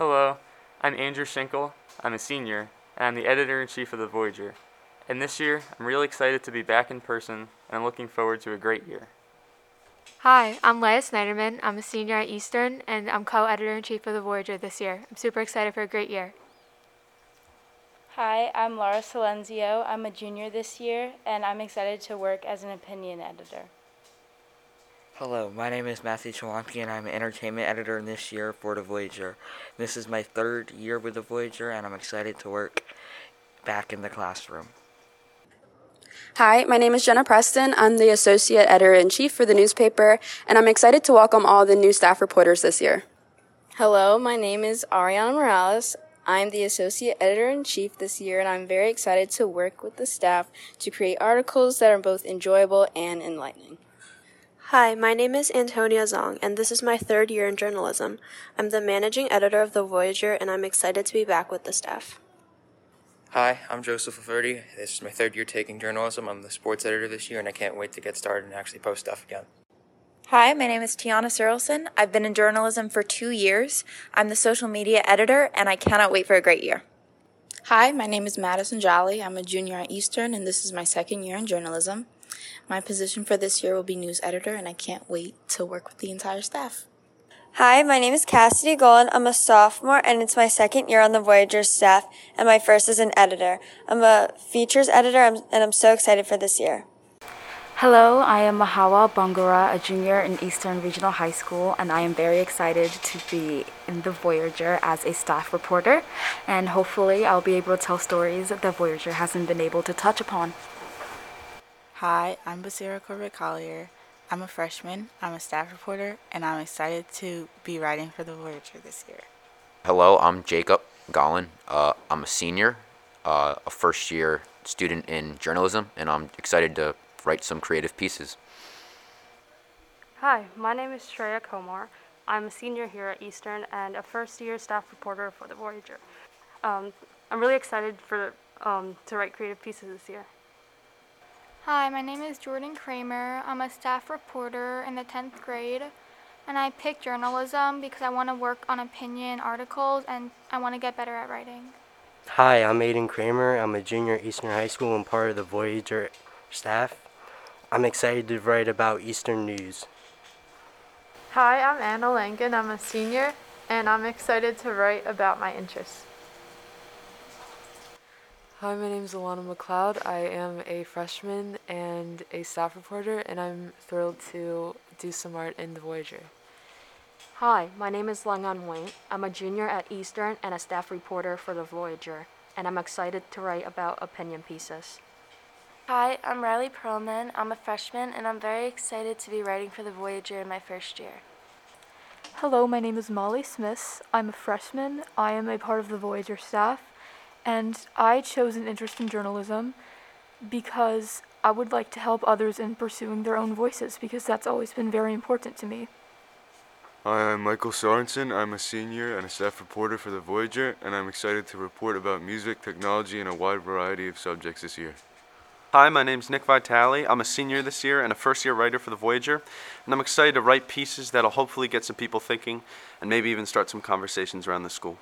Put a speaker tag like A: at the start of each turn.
A: Hello, I'm Andrew Schinkel. I'm a senior, and I'm the editor in chief of The Voyager. And this year, I'm really excited to be back in person, and I'm looking forward to a great year.
B: Hi, I'm Leia Snyderman. I'm a senior at Eastern, and I'm co editor in chief of The Voyager this year. I'm super excited for a great year.
C: Hi, I'm Laura Silenzio. I'm a junior this year, and I'm excited to work as an opinion editor.
D: Hello, my name is Matthew Chalonki, and I'm an entertainment editor this year for The Voyager. This is my third year with The Voyager, and I'm excited to work back in the classroom.
E: Hi, my name is Jenna Preston. I'm the Associate Editor in Chief for the newspaper, and I'm excited to welcome all the new staff reporters this year.
F: Hello, my name is Ariana Morales. I'm the Associate Editor in Chief this year, and I'm very excited to work with the staff to create articles that are both enjoyable and enlightening.
G: Hi, my name is Antonia Zong, and this is my third year in journalism. I'm the managing editor of The Voyager, and I'm excited to be back with the staff.
H: Hi, I'm Joseph Laverty. This is my third year taking journalism. I'm the sports editor this year, and I can't wait to get started and actually post stuff again.
I: Hi, my name is Tiana Searleson. I've been in journalism for two years. I'm the social media editor, and I cannot wait for a great year.
J: Hi, my name is Madison Jolly. I'm a junior at Eastern, and this is my second year in journalism. My position for this year will be news editor, and I can't wait to work with the entire staff.
K: Hi, my name is Cassidy Golan. I'm a sophomore, and it's my second year on the Voyager staff, and my first as an editor. I'm a features editor, and I'm so excited for this year.
L: Hello, I am Mahawa Bangura, a junior in Eastern Regional High School, and I am very excited to be in the Voyager as a staff reporter, and hopefully I'll be able to tell stories that the Voyager hasn't been able to touch upon.
M: Hi, I'm Basira Corbett Collier. I'm a freshman, I'm a staff reporter, and I'm excited to be writing for the Voyager this year.
N: Hello, I'm Jacob Gollin. Uh, I'm a senior, uh, a first year student in journalism, and I'm excited to write some creative pieces.
O: Hi, my name is Shreya Komar. I'm a senior here at Eastern and a first year staff reporter for the Voyager. Um, I'm really excited for um, to write creative pieces this year.
P: Hi, my name is Jordan Kramer. I'm a staff reporter in the 10th grade, and I picked journalism because I want to work on opinion articles and I want to get better at writing.
Q: Hi, I'm Aiden Kramer. I'm a junior at Eastern High School and part of the Voyager staff. I'm excited to write about Eastern news.
R: Hi, I'm Anna Langen. I'm a senior, and I'm excited to write about my interests.
S: Hi, my name is Alana McLeod. I am a freshman and a staff reporter, and I'm thrilled to do some art in the Voyager.
T: Hi, my name is Langan Wayne. I'm a junior at Eastern and a staff reporter for the Voyager, and I'm excited to write about opinion pieces.
F: Hi, I'm Riley Perlman. I'm a freshman, and I'm very excited to be writing for the Voyager in my first year.
L: Hello, my name is Molly Smith. I'm a freshman. I am a part of the Voyager staff, and I chose an interest in journalism because I would like to help others in pursuing their own voices because that's always been very important to me.
B: Hi, I'm Michael Sorensen. I'm a senior and a staff reporter for the Voyager, and I'm excited to report about music, technology, and a wide variety of subjects this year.
G: Hi, my name's Nick Vitale. I'm a senior this year and a first year writer for The Voyager, and I'm excited to write pieces that'll hopefully get some people thinking and maybe even start some conversations around the school.